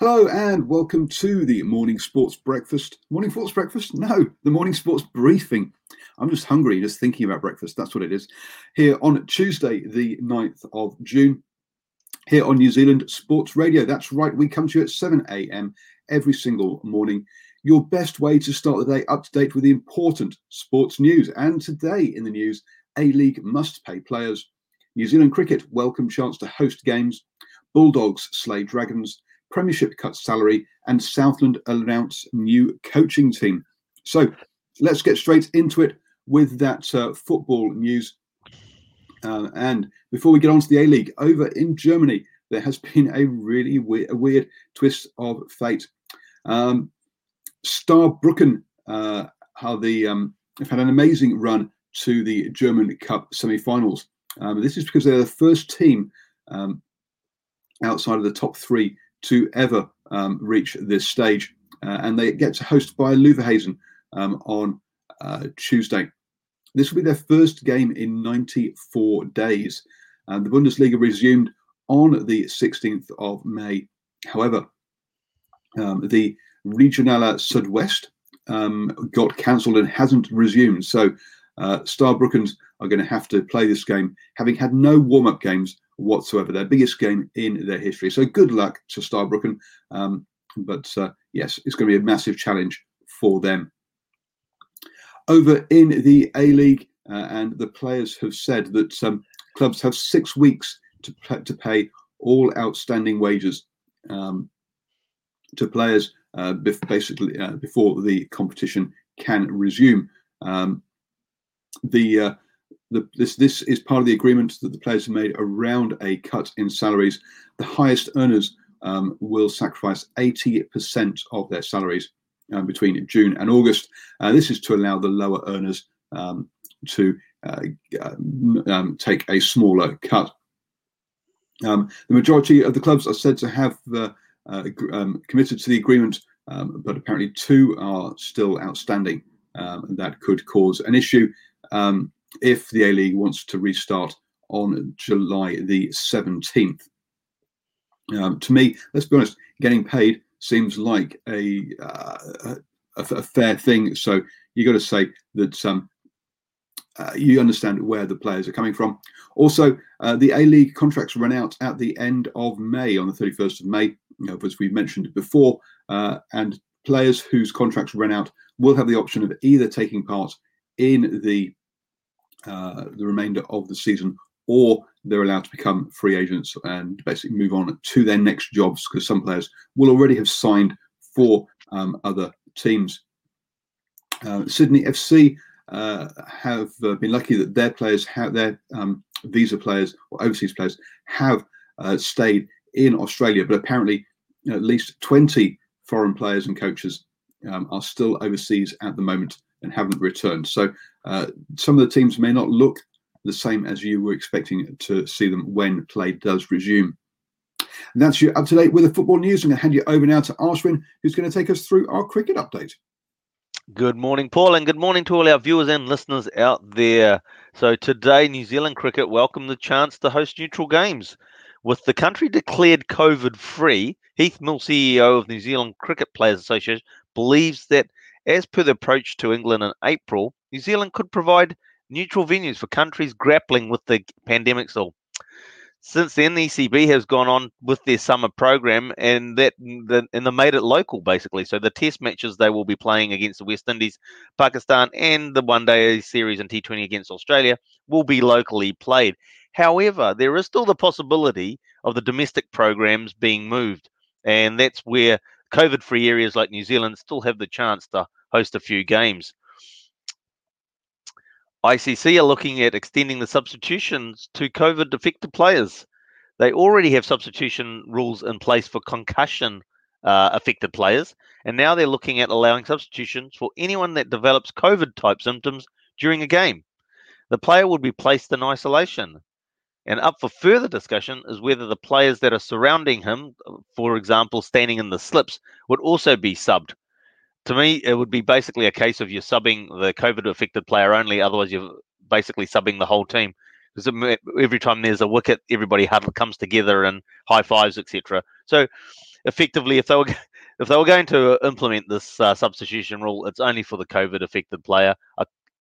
Hello and welcome to the Morning Sports Breakfast. Morning Sports Breakfast? No, the Morning Sports Briefing. I'm just hungry, just thinking about breakfast. That's what it is. Here on Tuesday, the 9th of June, here on New Zealand Sports Radio. That's right, we come to you at 7 a.m. every single morning. Your best way to start the day up to date with the important sports news. And today in the news, A League must pay players. New Zealand Cricket welcome chance to host games. Bulldogs slay Dragons. Premiership cuts salary. And Southland announce new coaching team. So let's get straight into it with that uh, football news. Uh, and before we get on to the A League, over in Germany, there has been a really weird, a weird twist of fate. Um, Saarbrücken, uh, how the um, have had an amazing run to the German Cup semi-finals. Um, this is because they're the first team um, outside of the top three to ever um, reach this stage, uh, and they get to host Bayer Leverkusen um, on uh, Tuesday. This will be their first game in 94 days. And the Bundesliga resumed on the 16th of May. However, um, the Regionale Südwest um, got cancelled and hasn't resumed. So uh, Saarbrückens are going to have to play this game, having had no warm up games whatsoever, their biggest game in their history. So good luck to Saarbrücken. Um, but uh, yes, it's going to be a massive challenge for them over in the A League, uh, and the players have said that um, clubs have six weeks to to pay all outstanding wages um, to players uh, basically uh, before the competition can resume. Um, the, uh, the this this is part of the agreement that the players have made around a cut in salaries. The highest earners um, will sacrifice 80% of their salaries um, between June and August. Uh, this is to allow the lower earners um, to uh, um, take a smaller cut. Um, the majority of the clubs are said to have uh, uh um, committed to the agreement, um, but apparently two are still outstanding. and that could cause an issue if the A League wants to restart on July the 17th. Um, to me, let's be honest, getting paid seems like a, uh, a, a, fair thing. So you got to say that um, uh, you understand where the players are coming from. Also, uh, the A League contracts run out at the end of May, on the 31st of May, as we mentioned before, uh, and players whose contracts run out will have the option of either taking part in the uh, the remainder of the season or they're allowed to become free agents and basically move on to their next jobs because some players will already have signed for um, other teams. Uh, Sydney FC uh, have uh, been lucky that their players have their um, visa players or overseas players have uh, stayed in Australia, but apparently at least 20 foreign players and coaches um, are still overseas at the moment and haven't returned. So uh, some of the teams may not look the same as you were expecting to see them when play does resume. And that's you up to date with the football news. I'm going to hand you over now to Ashwin, who's going to take us through our cricket update. Good morning, Paul, and good morning to all our viewers and listeners out there. So, today, New Zealand Cricket welcome the chance to host neutral games. With the country declared COVID free, Heath Mill, CEO of New Zealand Cricket Players Association, believes that, as per the approach to England in April, New Zealand could provide neutral venues for countries grappling with the pandemic still since then, the ECB has gone on with their summer program, and that and they made it local basically. So the Test matches they will be playing against the West Indies, Pakistan, and the One Day series and T20 against Australia will be locally played. However, there is still the possibility of the domestic programs being moved, and that's where COVID-free areas like New Zealand still have the chance to host a few games. ICC are looking at extending the substitutions to COVID affected players. They already have substitution rules in place for concussion uh, affected players, and now they're looking at allowing substitutions for anyone that develops COVID type symptoms during a game. The player would be placed in isolation. And up for further discussion is whether the players that are surrounding him, for example, standing in the slips, would also be subbed to me, it would be basically a case of you're subbing the COVID affected player only. Otherwise, you're basically subbing the whole team. Because every time there's a wicket, everybody huddle comes together and high fives, etc. So, effectively, if they were if they were going to implement this uh, substitution rule, it's only for the COVID affected player.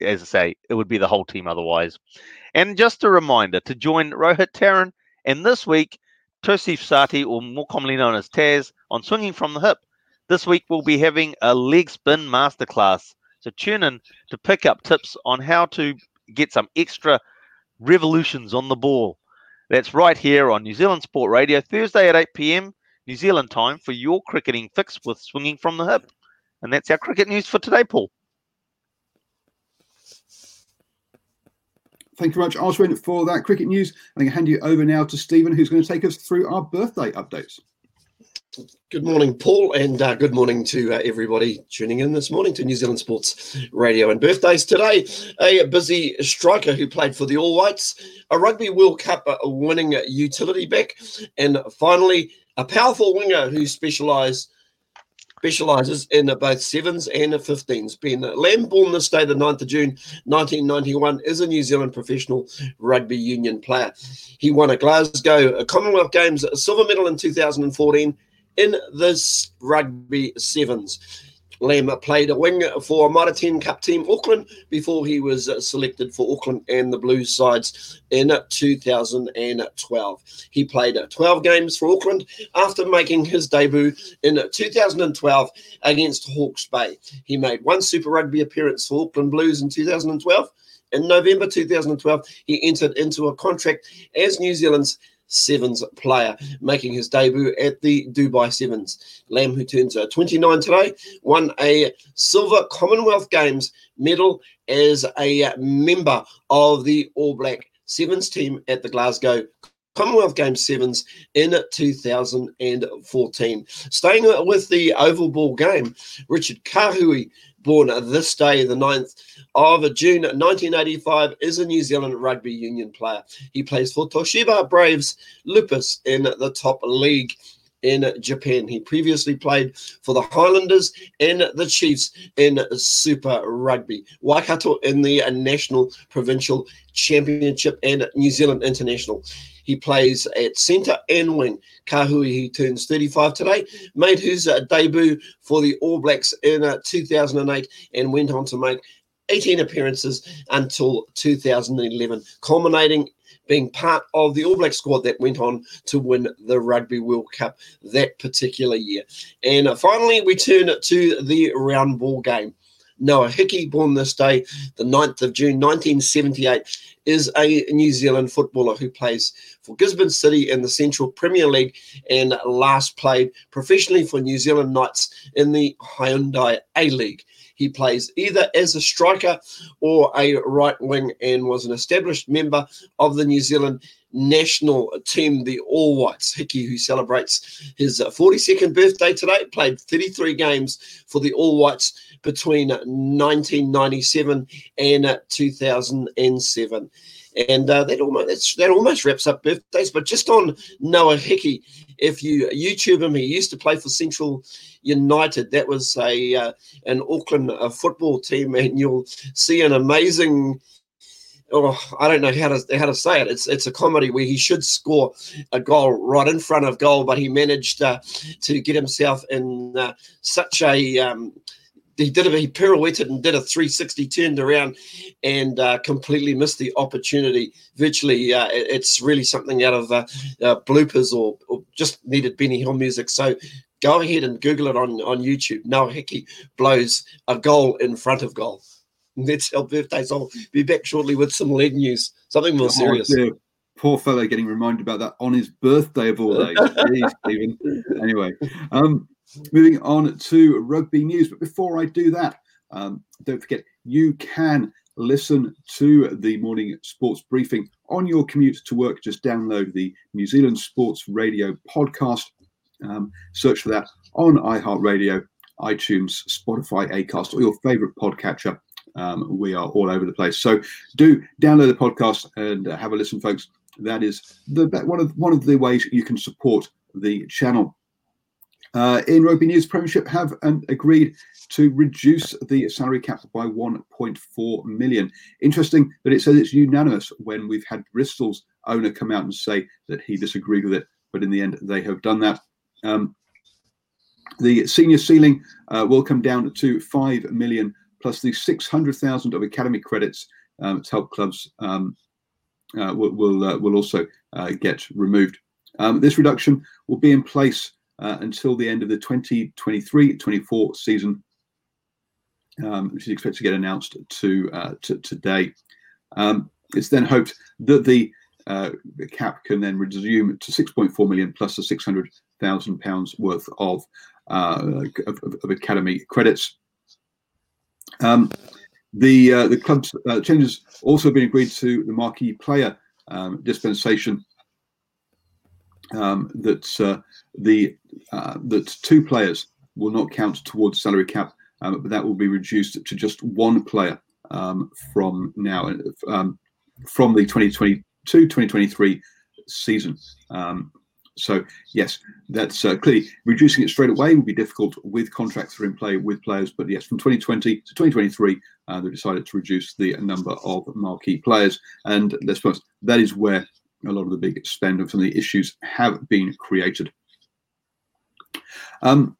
As I say, it would be the whole team otherwise. And just a reminder to join Rohit Taran and this week, Tosif Sati, or more commonly known as Taz, on Swinging from the Hip. This week we'll be having a leg spin masterclass. So tune in to pick up tips on how to get some extra revolutions on the ball. That's right here on New Zealand Sport Radio, Thursday at 8 p.m. New Zealand time for your cricketing fix with swinging from the hip. And that's our cricket news for today, Paul. Thank you very much, Ashwin, for that cricket news. I'm going to hand you over now to Stephen, who's going to take us through our birthday updates. Good morning, Paul, and uh, good morning to uh, everybody tuning in this morning to New Zealand Sports Radio and birthdays today. A busy striker who played for the All Whites, a Rugby World Cup uh, winning utility back, and finally a powerful winger who specialise specialises in both sevens and 15s. Ben Lam, born this day, the 9th of June 1991, is a New Zealand professional rugby union player. He won a Glasgow Commonwealth Games silver medal in 2014 in this rugby sevens. Lam played a wing for 10 Cup team Auckland before he was uh, selected for Auckland and the Blues sides in 2012. He played uh, 12 games for Auckland after making his debut in 2012 against Hawke's Bay. He made one Super Rugby appearance for Auckland Blues in 2012. In November 2012, he entered into a contract as New Zealand's Sevens player, making his debut at the Dubai Sevens. Lam, who turns uh, 29 today, won a silver Commonwealth Games medal as a member of the All Black Sevens team at the Glasgow Commonwealth Games Sevens in 2014. Staying with the oval ball game, Richard Kahui born this day, the 9th of June 1985, is a New Zealand rugby union player. He plays for Toshiba Braves Lupus in the top league in Japan. He previously played for the Highlanders and the Chiefs in Super Rugby, Waikato in the National Provincial Championship and New Zealand International. He plays at centre and wing. Kahui, who turns 35 today, made his uh, debut for the All Blacks in uh, 2008 and went on to make 18 appearances until 2011, culminating being part of the All Black squad that went on to win the Rugby World Cup that particular year. And uh, finally, we turn to the round ball game. Noah Hickey, born this day, the 9th of June 1978, is a New Zealand footballer who plays for Gisborne City in the Central Premier League and last played professionally for New Zealand Knights in the Hyundai A League. He plays either as a striker or a right wing and was an established member of the New Zealand national team, the All Whites. Hickey, who celebrates his 42nd birthday today, played 33 games for the All Whites between 1997 and 2007. And uh, that almost that almost wraps up birthdays. But just on Noah Hickey, if you YouTube him, he used to play for Central United. That was a uh, an Auckland uh, football team, and you'll see an amazing oh, I don't know how to how to say it. It's it's a comedy where he should score a goal right in front of goal, but he managed uh, to get himself in uh, such a um, he did a he pirouetted and did a 360 turned around and uh, completely missed the opportunity virtually uh, it, it's really something out of uh, uh bloopers or, or, just needed benny hill music so go ahead and google it on on youtube noah hickey blows a goal in front of goal that's our birthdays. I'll be back shortly with some lead news, something more serious. Oh, Poor fellow getting reminded about that on his birthday of all days. Jeez. Anyway, um, moving on to rugby news. But before I do that, um, don't forget you can listen to the morning sports briefing on your commute to work. Just download the New Zealand Sports Radio podcast. Um, search for that on iHeartRadio, iTunes, Spotify, Acast, or your favorite podcatcher um, we are all over the place. So do download the podcast and have a listen, folks. That is the one of one of the ways you can support the channel. Uh, in Rugby News, Premiership have um, agreed to reduce the salary cap by 1.4 million. Interesting that it says it's unanimous when we've had Bristol's owner come out and say that he disagreed with it, but in the end they have done that. Um, the senior ceiling uh, will come down to 5 million plus the 600,000 of academy credits um, to help clubs um, uh, will will, uh, will also uh, get removed. Um, this reduction will be in place uh, until the end of the 2023-24 season, um, which is expected to get announced to, uh, to today. Um, it's then hoped that the uh, cap can then resume to 6.4 million plus the 600,000 pounds worth of, of, of academy credits. Um, the uh, the club's uh, changes also been agreed to the marquee player um, dispensation. Um, that uh, the uh, that two players will not count towards salary cap, um, but that will be reduced to just one player um, from now um, from the 2022-2023 season. Um, so yes, that's uh, clearly reducing it straight away would be difficult with contracts that are in play with players. But yes, from 2020 to 2023, uh, they decided to reduce the number of marquee players, and let's that is where a lot of the big spend some of the issues have been created. Um,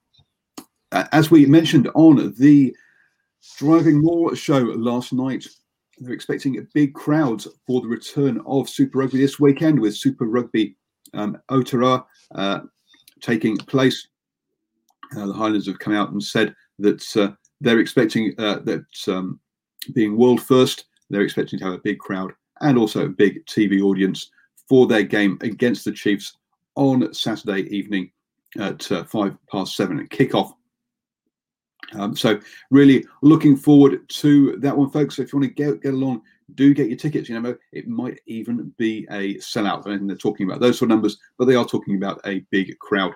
as we mentioned on the Driving More show last night, they're expecting big crowds for the return of Super Rugby this weekend with Super Rugby um, Aotearoa uh, taking place. Uh, the Highlanders have come out and said that uh, they're expecting uh, that um, being world first, they're expecting to have a big crowd and also a big TV audience for their game against the Chiefs on Saturday evening at uh, five past seven at kickoff. Um, so really looking forward to that one, folks. So if you want to get, get along do get your tickets. You know, it might even be a sellout. And they're talking about those sort of numbers, but they are talking about a big crowd.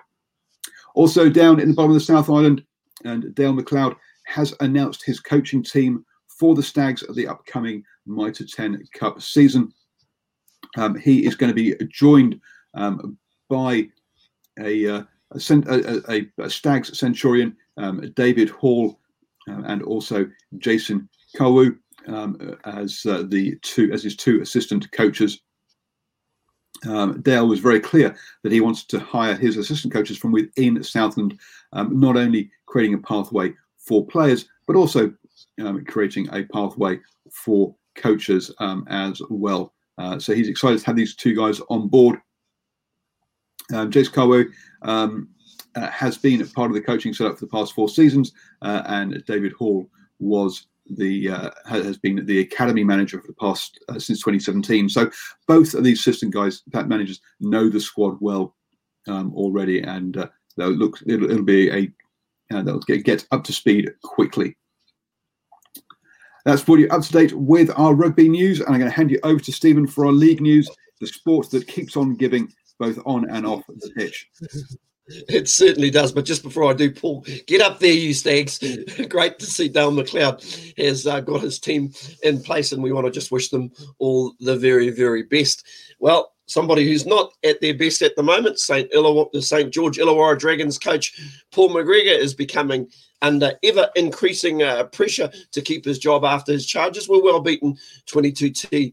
Also, down in the bottom of the South Island, and Dale McLeod has announced his coaching team for the Stags at the upcoming Mitre 10 Cup season. Um, he is going to be joined um, by a, uh, a, a, a, Stags Centurion, um, David Hall, uh, and also Jason Kawau um, as uh, the two as his two assistant coaches. Um, Dale was very clear that he wanted to hire his assistant coaches from within Southland, um, not only creating a pathway for players, but also um, creating a pathway for coaches um, as well. Uh, so he's excited to have these two guys on board. Um, Jace Kawau um, uh, has been part of the coaching setup for the past four seasons, uh, and David Hall was the uh, has been the academy manager for the past uh, since 2017. So both of these assistant guys, that managers, know the squad well um, already, and uh, they'll look. It'll, it'll be a they'll get, get up to speed quickly. That's for you up to date with our rugby news, and I'm going to hand you over to Stephen for our league news, the sport that keeps on giving both on and off the pitch. It certainly does. But just before I do, Paul, get up there, you stags. Great to see Dale McLeod has uh, got his team in place, and we want to just wish them all the very, very best. Well, somebody who's not at their best at the moment, St. St. George Illawarra Dragons coach Paul McGregor is becoming under ever increasing uh, pressure to keep his job after his charges were well beaten 22 2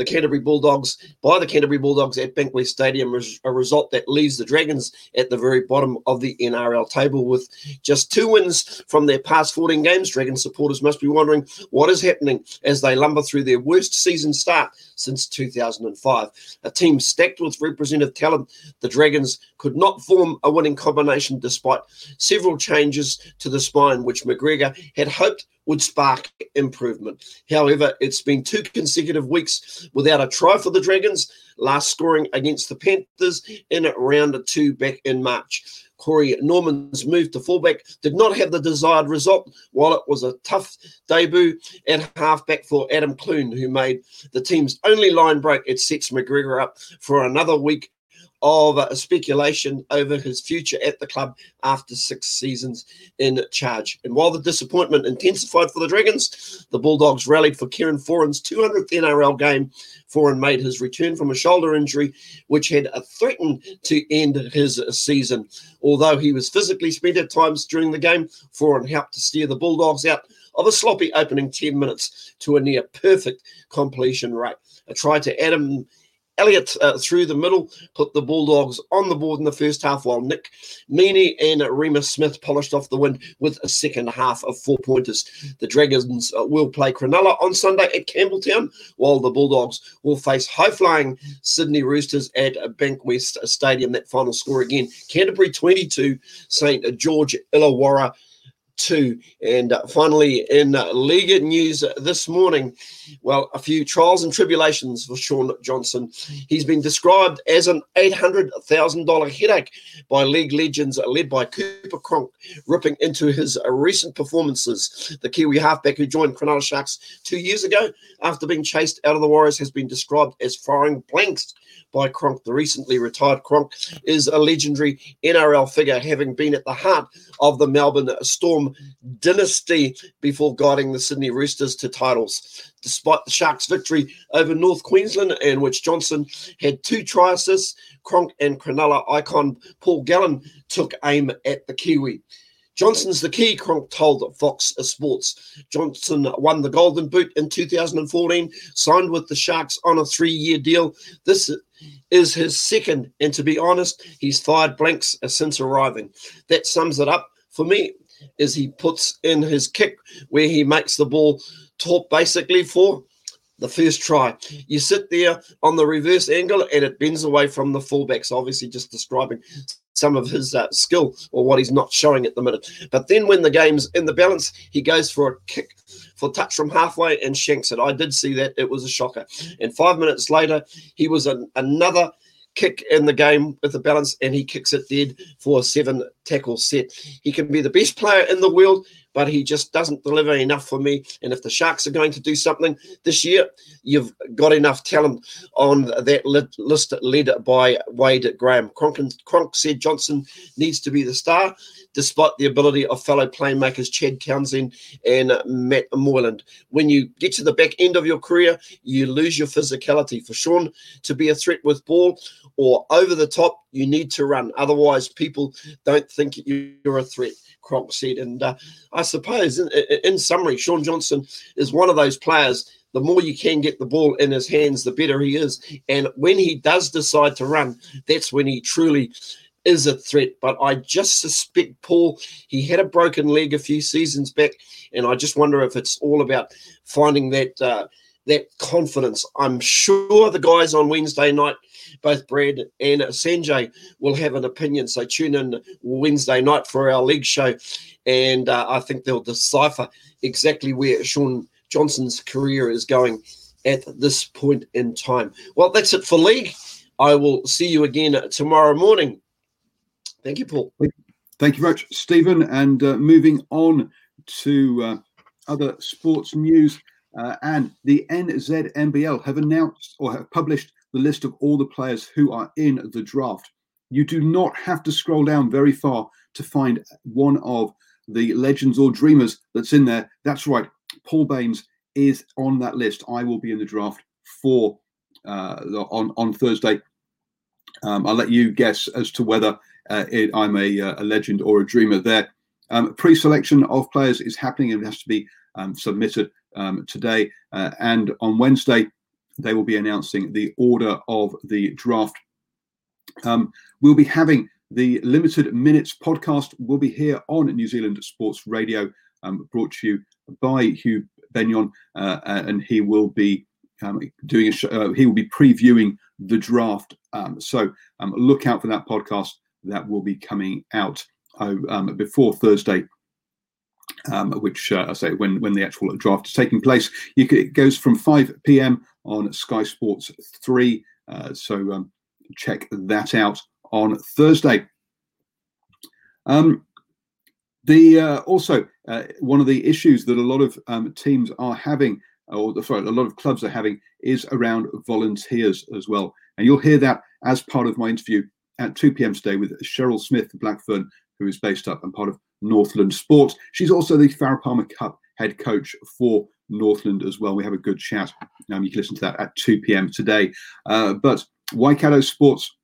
the Canterbury Bulldogs by the Canterbury Bulldogs at Bankwest Stadium, a result that leaves the Dragons at the very bottom of the NRL table with just two wins from their past 14 games. Dragon supporters must be wondering what is happening as they lumber through their worst season start since 2005. A team stacked with representative talent, the Dragons could not form a winning combination despite several changes to the spine, which McGregor had hoped would spark improvement. However, it's been two consecutive weeks without a try for the Dragons, last scoring against the Panthers in round two back in March. Corey Norman's move to fullback did not have the desired result, while it was a tough debut at halfback for Adam Clune, who made the team's only line break. It sets McGregor up for another week of speculation over his future at the club after six seasons in charge. And while the disappointment intensified for the Dragons, the Bulldogs rallied for Kieran Foran's 200th NRL game. Foran made his return from a shoulder injury, which had threatened to end his season. Although he was physically spent at times during the game, Foran helped to steer the Bulldogs out of a sloppy opening 10 minutes to a near perfect completion rate. A try to Adam Elliott uh, through the middle put the Bulldogs on the board in the first half, while Nick Meaney and Reimis Smith polished off the win with a second half of four pointers. The Dragons uh, will play Cronulla on Sunday at Campbelltown, while the Bulldogs will face high flying Sydney Roosters at Bankwest Stadium. That final score again Canterbury 22, St. George Illawarra two. And uh, finally, in uh, Liga news this morning, well, a few trials and tribulations for Shaun Johnson. He's been described as an $800,000 headache by league legends led by Cooper Cronk, ripping into his recent performances. The Kiwi halfback who joined Cronulla Sharks two years ago after being chased out of the Warriors has been described as firing blanks by Cronk. The recently retired Cronk is a legendary NRL figure, having been at the heart of the Melbourne Storm dynasty before guiding the Sydney Roosters to titles. Despite the Sharks' victory over North Queensland, in which Johnson had two try assists, Cronk and Cronulla icon Paul Gallen took aim at the Kiwi. Johnson's the key, Cronk told Fox Sports. Johnson won the Golden Boot in 2014, signed with the Sharks on a three year deal. This is his second, and to be honest, he's fired blanks since arriving. That sums it up for me. Is he puts in his kick where he makes the ball top basically for the first try. You sit there on the reverse angle and it bends away from the fullbacks, obviously just describing some of his uh, skill or what he's not showing at the minute. But then when the game's in the balance, he goes for a kick for touch from halfway and shanks it. I did see that. It was a shocker. And five minutes later, he was an, another kick in the game with the balance and he kicks it dead for seven tackle set. He can be the best player in the world but he just doesn't deliver enough for me. And if the Sharks are going to do something this year, you've got enough talent on that list led by Wade Graham. Cronk, Cronk said Johnson needs to be the star, despite the ability of fellow playmakers Chad Townsend and Matt Moylan. When you get to the back end of your career, you lose your physicality. For Shaun to be a threat with ball or over the top, you need to run. Otherwise, people don't think you're a threat. Cronk said. And uh, I suppose, in, in summary, Shaun Johnson is one of those players the more you can get the ball in his hands, the better he is. And when he does decide to run, that's when he truly is a threat. But I just suspect, Paul, he had a broken leg a few seasons back, and I just wonder if it's all about finding that uh, that confidence. I'm sure the guys on Wednesday night both Brad and Sanjay will have an opinion. So tune in Wednesday night for our league show, and uh, I think they'll decipher exactly where Shaun Johnson's career is going at this point in time. Well, that's it for league. I will see you again tomorrow morning. Thank you, Paul. Thank you very much, Stephen. And uh, moving on to uh, other sports news. Uh, and the NZNBL have announced or have published the list of all the players who are in the draft. You do not have to scroll down very far to find one of the legends or dreamers that's in there. That's right, Paul Baines is on that list. I will be in the draft for uh, on on Thursday. Um, I'll let you guess as to whether uh, it, I'm a, uh, a, legend or a dreamer there. Um, pre-selection of players is happening and it has to be um, submitted um, today. Uh, and on Wednesday, they will be announcing the order of the draft. Um, we'll be having the Limited Minutes podcast. We'll be here on New Zealand Sports Radio, um, brought to you by Hugh Benyon, uh, and he will be um, doing a show, uh, he will be previewing the draft. Um, so um, look out for that podcast that will be coming out um, before Thursday. Um, which uh, I say when when the actual draft is taking place, you can, it goes from 5 p.m. on Sky Sports three. Uh, so um, check that out on Thursday. Um, the uh, also uh, one of the issues that a lot of um, teams are having, or sorry, a lot of clubs are having, is around volunteers as well. And you'll hear that as part of my interview at 2 p.m. today with Cheryl Smith Blackburn, who is based up and part of Northland Sports. She's also the Farah Palmer Cup head coach for Northland as well. We have a good chat. Um, you can listen to that at 2 p.m. today. Uh, but Waikato Sports,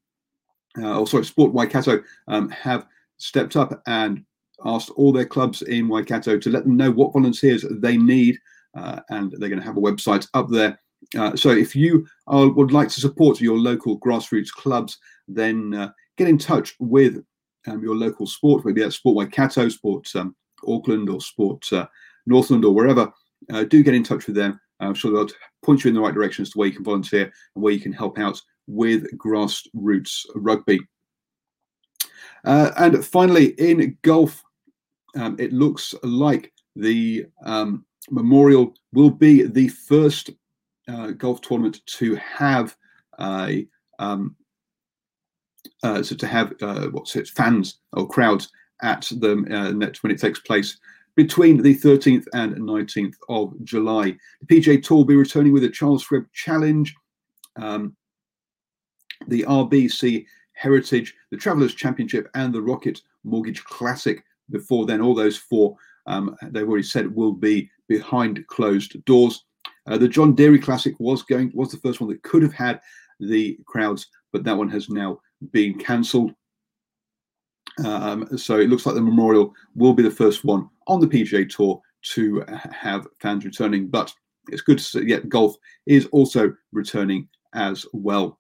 uh, or sorry, Sport Waikato, um, have stepped up and asked all their clubs in Waikato to let them know what volunteers they need, uh, and they're going to have a website up there. Uh, so if you are, would like to support your local grassroots clubs, then uh, get in touch with um, your local sport, maybe that's Sport Waikato, Sport um, Auckland, or Sport uh, Northland, or wherever. Uh, do get in touch with them. I'm sure they'll point you in the right direction as to where you can volunteer and where you can help out with grassroots rugby. Uh, and finally, in golf, um, it looks like the um, Memorial will be the first uh, golf tournament to have a um, uh, so to have uh, what's it fans or crowds at the uh, net when it takes place between the 13th and 19th of July. The PGA Tour will be returning with a Charles Schwab Challenge, um, the RBC Heritage, the Travelers Championship, and the Rocket Mortgage Classic. Before then, all those four um, they've already said will be behind closed doors. Uh, the John Deere Classic was going was the first one that could have had the crowds, but that one has now been cancelled. Um, so it looks like the Memorial will be the first one on the PGA Tour to have fans returning. But it's good to see yet golf is also returning as well.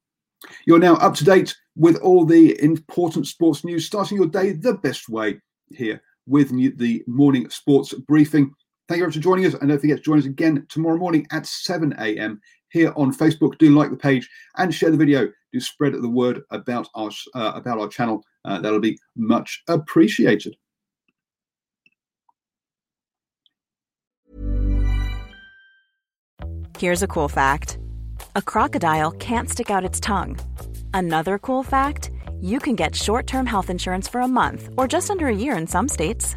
You're now up to date with all the important sports news, starting your day the best way here with the morning sports briefing. Thank you very much for joining us, and don't forget to join us again tomorrow morning at 7 a.m. here on Facebook. Do like the page and share the video. Do spread the word about our uh, about our channel. Uh, that'll be much appreciated. Here's a cool fact: a crocodile can't stick out its tongue. Another cool fact: you can get short-term health insurance for a month or just under a year in some states.